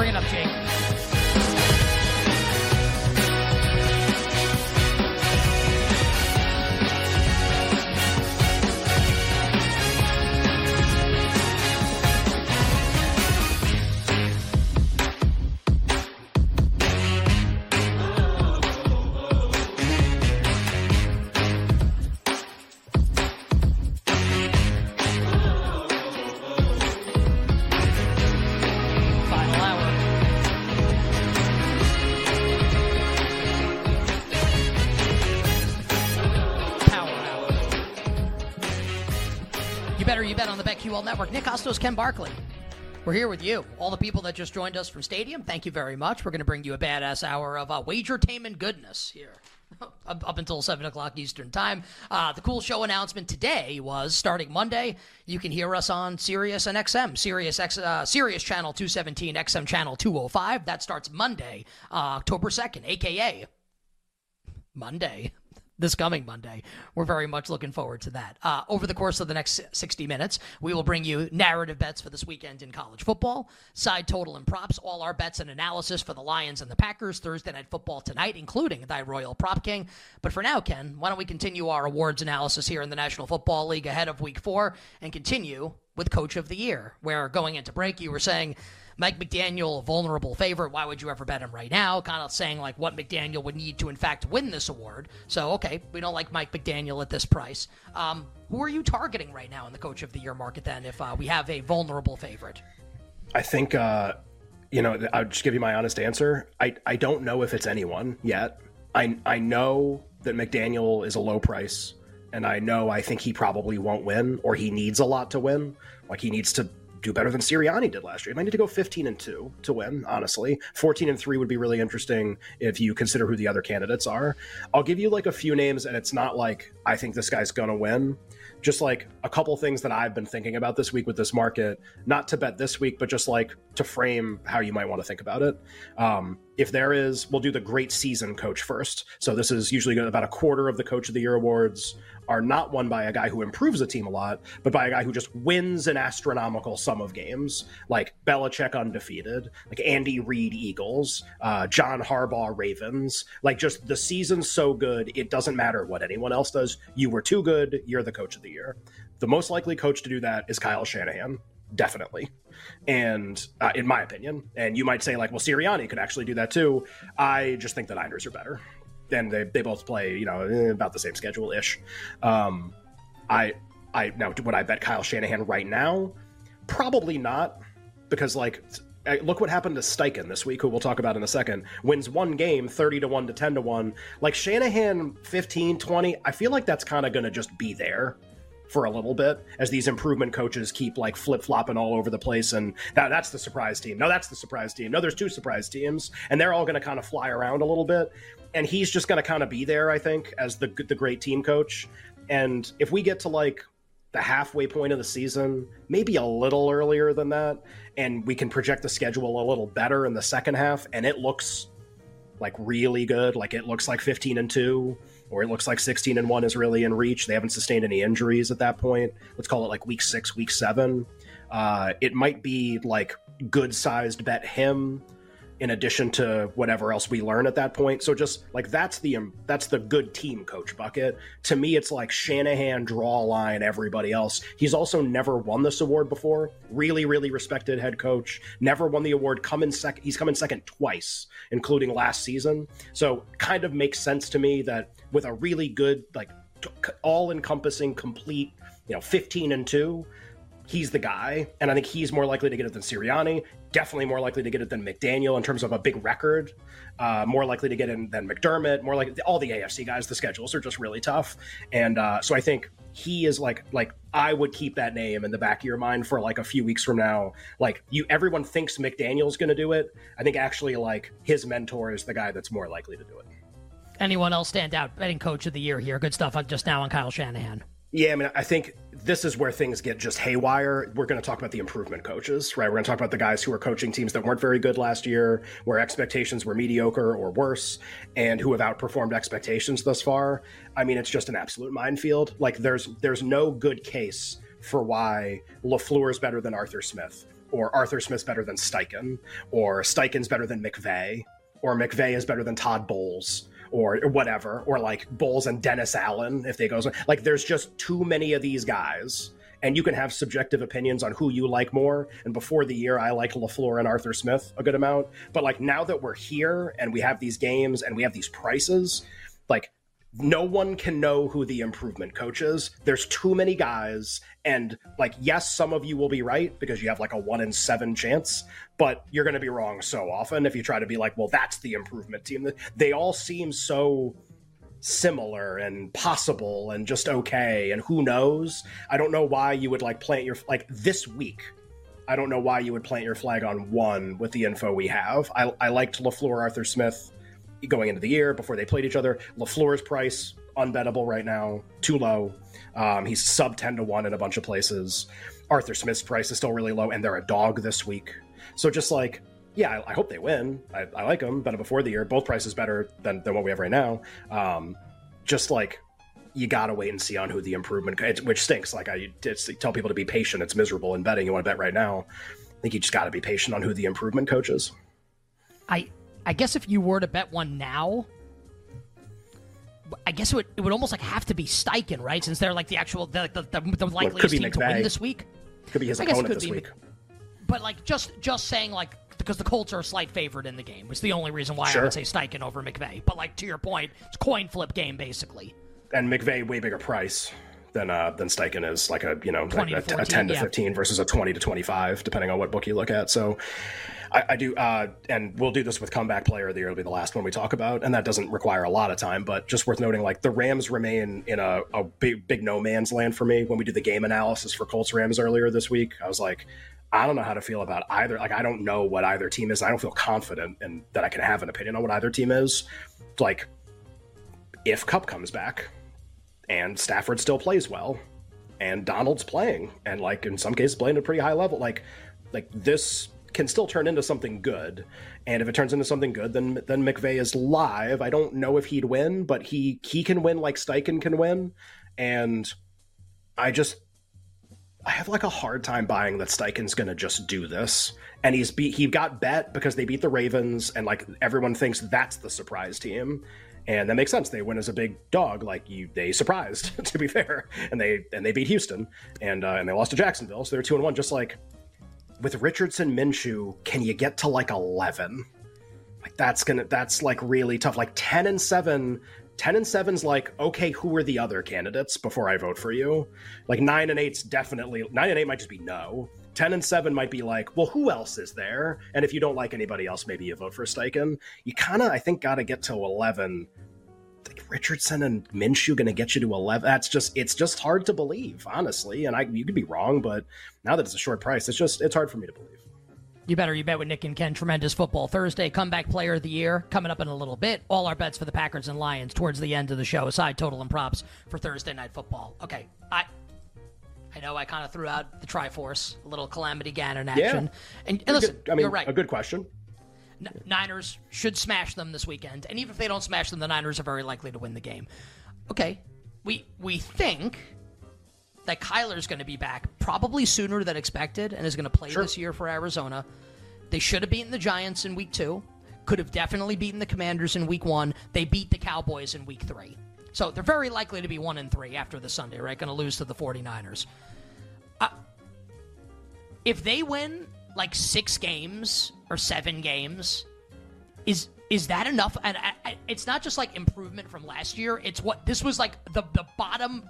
Bring it up, Jake. Bet on the BetQL network. Nick Kostos, Ken Barkley. We're here with you. All the people that just joined us from Stadium, thank you very much. We're going to bring you a badass hour of uh, wagertainment goodness here. Up, until 7 o'clock Eastern Time. Uh, the cool show announcement today was starting Monday, you can hear us on Sirius and XM. Sirius, X, uh, Sirius Channel 217, XM Channel 205. That starts Monday, uh, October 2nd, aka Monday, this coming Monday. We're very much looking forward to that. Uh, over the course of the next 60 minutes, we will bring you narrative bets for this weekend in college football, side total and props, all our bets and analysis for the Lions and the Packers Thursday night football tonight, including thy Royal Prop King. But for now, Ken, why don't we continue our awards analysis here in the National Football League ahead of week four and continue with Coach of the Year, where going into break, you were saying Mike McDaniel, vulnerable favorite. Why would you ever bet him right now? Kind of saying like what McDaniel would need to, in fact, win this award. So, okay, we don't like Mike McDaniel at this price. Um, who are you targeting right now in the Coach of the Year market then if uh, we have a vulnerable favorite? I think, uh, you know, I'll just give you my honest answer. I, I don't know if it's anyone yet. I, I know that McDaniel is a low price, and I know I think he probably won't win, or he needs a lot to win. Like he needs to do better than Sirianni did last year. He might need to go 15 and 2 to win, honestly. 14 and 3 would be really interesting if you consider who the other candidates are. I'll give you like a few names, and it's not like I think this guy's gonna win. Just like a couple things that I've been thinking about this week with this market, not to bet this week, but just like to frame how you might want to think about it. Um, if there is, we'll do the great season coach first. So this is usually about a quarter of the coach of the year awards are not won by a guy who improves a team a lot, but by a guy who just wins an astronomical sum of games, like Belichick undefeated, like Andy Reid Eagles, uh, John Harbaugh Ravens. Like just the season's so good, it doesn't matter what anyone else does. You were too good. You're the coach of the year. The most likely coach to do that is Kyle Shanahan definitely. And uh, in my opinion, and you might say like, well, Sirianni could actually do that too. I just think the Niners are better, and they they both play you know eh, about the same schedule ish. Um, I I now would I bet Kyle Shanahan right now? Probably not, because like. eh, Look what happened to Steichen this week, who we'll talk about in a second. Wins one game 30 to 1 to 10 to 1. Like Shanahan 15, 20, I feel like that's kind of going to just be there for a little bit as these improvement coaches keep like flip flopping all over the place. And now that's the surprise team. No, that's the surprise team. No, there's two surprise teams, and they're all going to kind of fly around a little bit. And he's just going to kind of be there, I think, as the the great team coach. And if we get to like the halfway point of the season, maybe a little earlier than that, and we can project the schedule a little better in the second half, and it looks like really good, like it looks like 15 and 2 or it looks like 16 and 1 is really in reach. They haven't sustained any injuries at that point. Let's call it like week 6, week 7. Uh, it might be like good sized bet him in addition to whatever else we learn at that point. So just like that's the um, that's the good team coach bucket. To me, it's like Shanahan draw line everybody else. He's also never won this award before. Really, really respected head coach. Never won the award. Come in second. He's come in second twice, including last season. So kind of makes sense to me that with a really good like all encompassing complete you know 15 and 2 he's the guy, and I think he's more likely to get it than Sirianni. Definitely more likely to get it than McDaniel in terms of a big record. Uh, more likely to get in than McDermott. More like all the AFC guys. The schedules are just really tough, and uh, so I think he is like like I would keep that name in the back of your mind for like a few weeks from now. Like you, everyone thinks McDaniel's going to do it. I think actually like his mentor is the guy that's more likely to do it. Anyone else stand out betting coach of the year here? Good stuff just now on Kyle Shanahan. Yeah, I mean, I think this is where things get just haywire. We're going to talk about the improvement coaches, right? We're going to talk about the guys who are coaching teams that weren't very good last year, where expectations were mediocre or worse, and who have outperformed expectations thus far. I mean, it's just an absolute minefield. Like, there's there's no good case for why Lafleur is better than Arthur Smith, or Arthur Smith's better than Steichen, or Steichen's better than McVay, or McVay is better than Todd Bowles, or whatever, or like Bowles and Dennis Allen if they go like there's just too many of these guys. And you can have subjective opinions on who you like more. And before the year, I liked LaFleur and Arthur Smith a good amount. But like now that we're here and we have these games and we have these prices, like no one can know who the improvement coach is. There's too many guys, and like, yes, some of you will be right because you have like a one in seven chance, but you're going to be wrong so often if you try to be like, well, that's the improvement team. They all seem so similar and possible and just okay, and who knows? I don't know why you would like plant your like this week. I don't know why you would plant your flag on one with the info we have. I, I liked LaFleur, Arthur Smith going into the year before they played each other. LaFleur's price unbettable right now, too low. Um, he's sub ten to one in a bunch of places. Arthur Smith's price is still really low, and they're a dog this week. So just like, yeah, I, I hope they win. I, I, like them, but before the year, both prices better than, than what we have right now. Um, just like you gotta wait and see on who the improvement, which stinks. Like I tell people to be patient. It's miserable in betting. You want to bet right now. I think you just got to be patient on who the improvement coach is. I I guess if you were to bet one now, I guess it would, it would almost like have to be Steichen, right? Since they're like the actual the the, the, the likeliest team to win this week. Could be his I opponent this be, week. But like just just saying like because the Colts are a slight favorite in the game was the only reason why sure. I would say Steichen over McVay. But like to your point, it's coin flip game basically. And McVay way bigger price than uh than Steichen is like a you know like a, 14, a, 10 to yeah. 15 versus a 20 to 25 depending on what book you look at. So I, I do, uh, and we'll do this with comeback player of the year. It'll be the last one we talk about, and that doesn't require a lot of time. But just worth noting, like the Rams remain in a, a big, big no man's land for me. When we did the game analysis for Colts Rams earlier this week, I was like, I don't know how to feel about either. Like, I don't know what either team is. I don't feel confident in that I can have an opinion on what either team is. Like, if Kupp comes back and Stafford still plays well, and Donald's playing, and like in some cases playing at a pretty high level, like, like this can still turn into something good. And if it turns into something good, then then McVay is live. I don't know if he'd win, but he he can win like Steichen can win. And I just I have like a hard time buying that Steichen's gonna just do this. And he's beat he got bet because they beat the Ravens, and like everyone thinks that's the surprise team. And that makes sense. They win as a big dog, like you. They surprised, to be fair, and they and they beat Houston, and uh, and they lost to Jacksonville, so they're two and one. Just like with Richardson Minshew, can you get to like 11? Like that's gonna that's like really tough. Like 10 and 7, 10 and 7's like, okay, who are the other candidates before I vote for you? Like 9 and 8's definitely 9 and 8 might just be no. 10 and 7 might be like, well, who else is there? And if you don't like anybody else, maybe you vote for Steichen. You kind of, I think, got to get to 11 like Richardson and Minshew going to get you to 11. That's just, it's just hard to believe, honestly. And I, you could be wrong, but now that it's a short price, it's just, it's hard for me to believe. You better you bet with Nick and Ken. Tremendous football Thursday. Comeback player of the year coming up in a little bit. All our bets for the Packers and Lions towards the end of the show. Aside total and props for Thursday night football. Okay, I I know I kind of threw out the Triforce, a little Calamity Gannon action. Yeah. And, and listen, good, I mean, you're right. A good question. Niners should smash them this weekend, and even if they don't smash them, the Niners are very likely to win the game. Okay, we we think that Kyler's going to be back probably sooner than expected, and is going to play sure. this year for Arizona. They should have beaten the Giants in week two. Could have definitely beaten the Commanders in week one. They beat the Cowboys in week three. So they're very likely to be one and three after the Sunday, right? Going to lose to the 49ers. Uh, if they win like six games or seven games, is is that enough? And I, I, it's not just like improvement from last year. It's what this was like the the bottom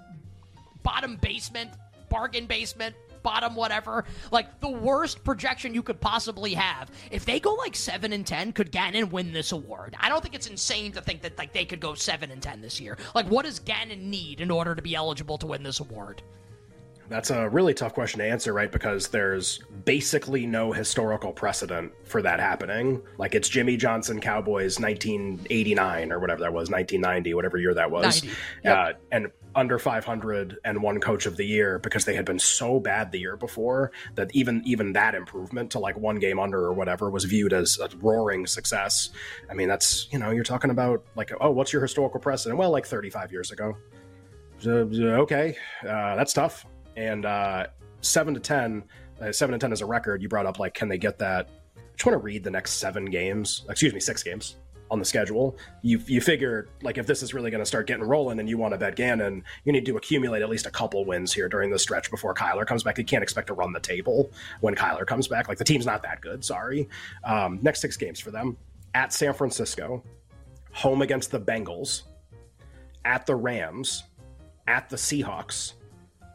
bottom basement bargain basement bottom whatever like the worst projection you could possibly have if they go like 7 and 10 could gannon win this award i don't think it's insane to think that like they could go 7 and 10 this year like what does gannon need in order to be eligible to win this award that's a really tough question to answer, right? Because there's basically no historical precedent for that happening. Like it's Jimmy Johnson Cowboys 1989 or whatever that was, 1990, whatever year that was. Yep. Uh, and under 500 and one coach of the year because they had been so bad the year before that even even that improvement to like one game under or whatever was viewed as a roaring success. I mean, that's, you know, you're talking about like, oh, what's your historical precedent? Well, like 35 years ago. okay, uh, that's tough and uh, seven to ten. Uh, seven and ten is a record. You brought up like, can they get that? I just want to read the next seven games. Excuse me, six games on the schedule. You you figure like if this is really going to start getting rolling and you want to bet Gannon, you need to accumulate at least a couple wins here during the stretch before Kyler comes back. You can't expect to run the table when Kyler comes back. Like the team's not that good. Sorry. Um, next six games for them at San Francisco, home against the Bengals, at the Rams, at the Seahawks,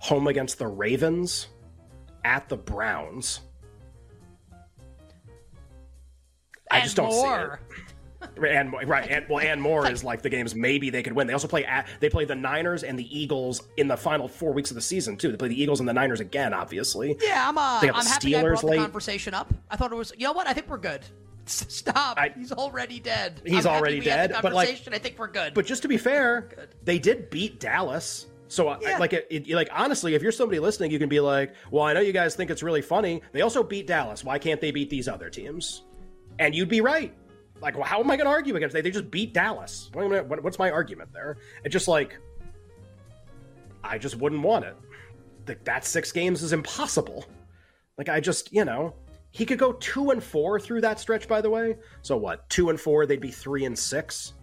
home against the Ravens, at the Browns. I And just don't more. see it. And right, and well, and more is like the games maybe they could win. They also play at they play the Niners and the Eagles in the final four weeks of the season too. They play the Eagles and the Niners again, obviously. Yeah, I'm. Uh, They have I'm the happy I Steelers brought the late. conversation up. I thought it was. You know what? I think we're good. Stop. I- he's already dead. He's I'm already the dead, but, like- I think we're good. But just to be fair, they did beat Dallas. So, I- Yeah. like, it, it, like honestly, if you're somebody listening, you can be like, "Well, I know you guys think it's really funny. They also beat Dallas. Why can't they beat these other teams?" And you'd be right. Like, well, how am I going to argue against? They they just beat Dallas. I- What's my argument there? It's just like, I just wouldn't want it. That that six games is impossible. Like, I just, you know, he could go two and four through that stretch. By the way, so what? Two and four, they'd be three and six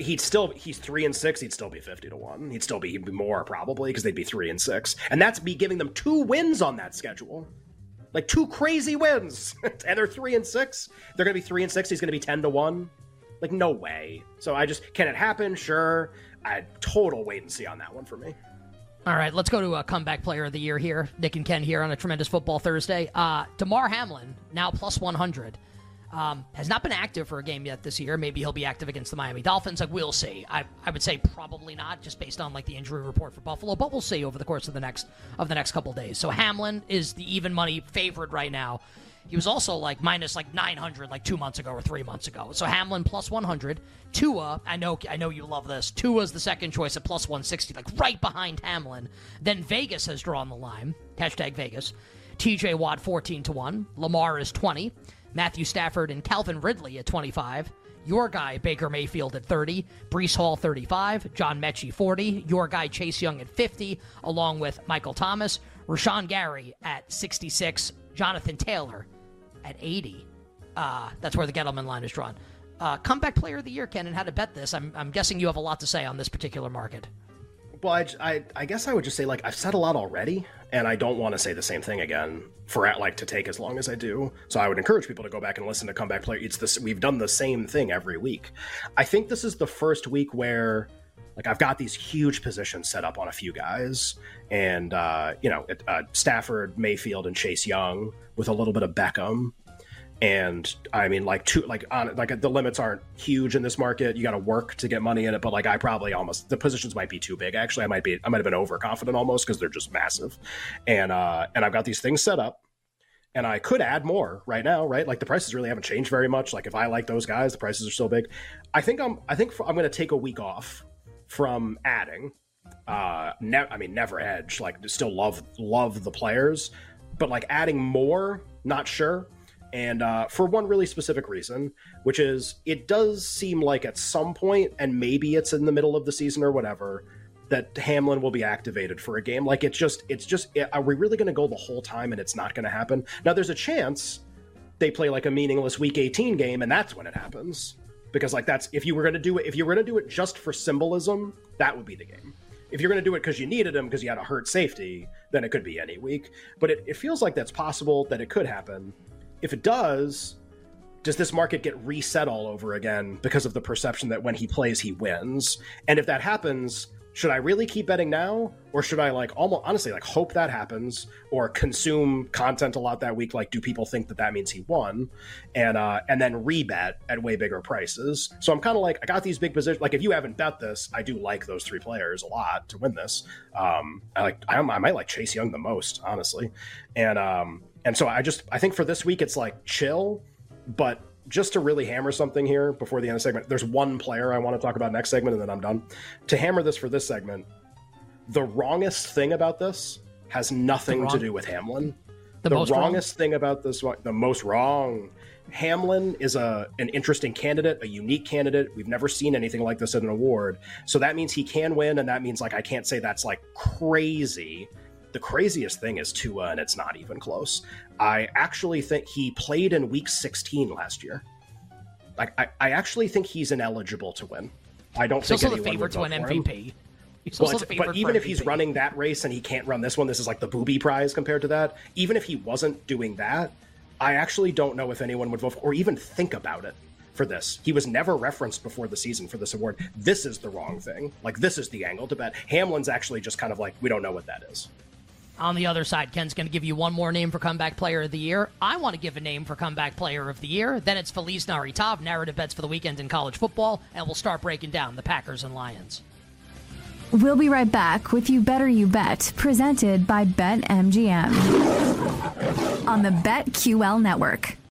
he'd still he's three and six he'd still be 50 to one. He'd still be he'd be more probably because they'd be three and six. And that's me giving them two wins on that schedule. Like two crazy wins. And they're three and six. They're gonna be three and six he's gonna be 10 to one. Like no way. So i just can it happen? Sure. I total wait and see on that one for me. All right, let's go to a comeback player of the year here. Nick and Ken here on a tremendous football Thursday. Uh, Damar Hamlin now plus 100. Um, has not been active for a game yet this year. Maybe he'll be active against the Miami Dolphins. Like we'll see. I, I would say probably not, just based on like the injury report for Buffalo. But we'll see over the course of the next of the next couple days. So Hamlin is the even money favorite right now. He was also like minus like 900 like two months ago or three months ago. So Hamlin plus 100. Tua, I know I know you love this. Tua's the second choice at plus 160, like right behind Hamlin. Then Vegas has drawn the line. Hashtag Vegas. TJ Watt 14 to 1. Lamar is 20. Matthew Stafford and Calvin Ridley at 25. Your guy Baker Mayfield at 30, Breece Hall 35, John Metchie 40, your guy Chase Young at 50, along with Michael Thomas, Rashan Gary at 66, Jonathan Taylor at 80. Uh, that's where the Gettleman line is drawn. Uh, comeback player of the year, Ken, and how to bet this. I'm, I'm guessing you have a lot to say on this particular market. well I, I i guess i would just say like i've said a lot already and i don't want to say the same thing again for like to take as long as i do. So i would encourage people to go back and listen to comeback player. It's this we've done the same thing every week. I think this is the first week where like I've got these huge positions set up on a few guys, and uh, you know uh, Stafford, Mayfield, and Chase Young with a little bit of Beckham, and I mean like two like on like the limits aren't huge in this market. You got to work to get money in it, but like I probably almost the positions might be too big. Actually, I might be I might have been overconfident almost because they're just massive, and uh, and I've got these things set up and I could add more right now, right? Like the prices really haven't changed very much. Like if I like those guys, the prices are still big. I think I'm I think I'm going to take a week off from adding. Uh, ne- I mean, never edge. Like still love love the players, but like adding more, not sure. And uh, for one really specific reason, which is it does seem like at some point, and maybe it's in the middle of the season or whatever, that Hamlin will be activated for a game. Like it's just, it's just, are we really going to go the whole time and it's not going to happen? Now there's a chance they play like a meaningless Week 18 game, and that's when it happens. Because like that's if you were going to do it, if you were going to do it just for symbolism, that would be the game. If you're going to do it because you needed him because you had a hurt safety, then it could be any week. But it, it feels like that's possible that it could happen. If it does, does this market get reset all over again because of the perception that when he plays he wins? And if that happens should i really keep betting now? Or should i like almost honestly like hope that happens or consume content a lot that week? Like do people think that that means he won? And uh and then rebet at way bigger prices. So i'm kind of like i got these big positions like if you haven't bet this i do like those three players a lot to win this. Um i like i, I might like chase young the most honestly. And um and so i just i think for this week it's like chill but just to really hammer something here before the end of the segment, there's one player I want to talk about next segment, and then I'm done. To hammer this for this segment, the wrongest thing about this has nothing wrong- to do with Hamlin. The, The, most wrong? wrongest thing about this one, the most wrong. Hamlin is a an interesting candidate, a unique candidate. We've never seen anything like this at an award. So that means he can win, and that means like I can't say that's like crazy. The craziest thing is Tua, and it's not even close. I actually think he played in Week 16 last year. Like I, I actually think he's ineligible to win. I don't He's think also the anyone would favorite to vote an for him. MVP. He's Well, also it's- the favorite but even if he's running that race and he can't run this one, this is like the booby prize compared to that. Even if he wasn't doing that, I actually don't know if anyone would vote for, or even think about it for this. He was never referenced before the season for this award. This is the wrong thing. Like this is the angle to bet. Hamlin's actually just kind of like we don't know what that is. On the other side, Ken's going to give you one more name for comeback player of the year. I want to give a name for comeback player of the year. Then it's Feliz Naritov, narrative bets for the weekend in college football, and we'll start breaking down the Packers and Lions. We'll be right back with You Better You Bet, presented by BetMGM on the BetQL network.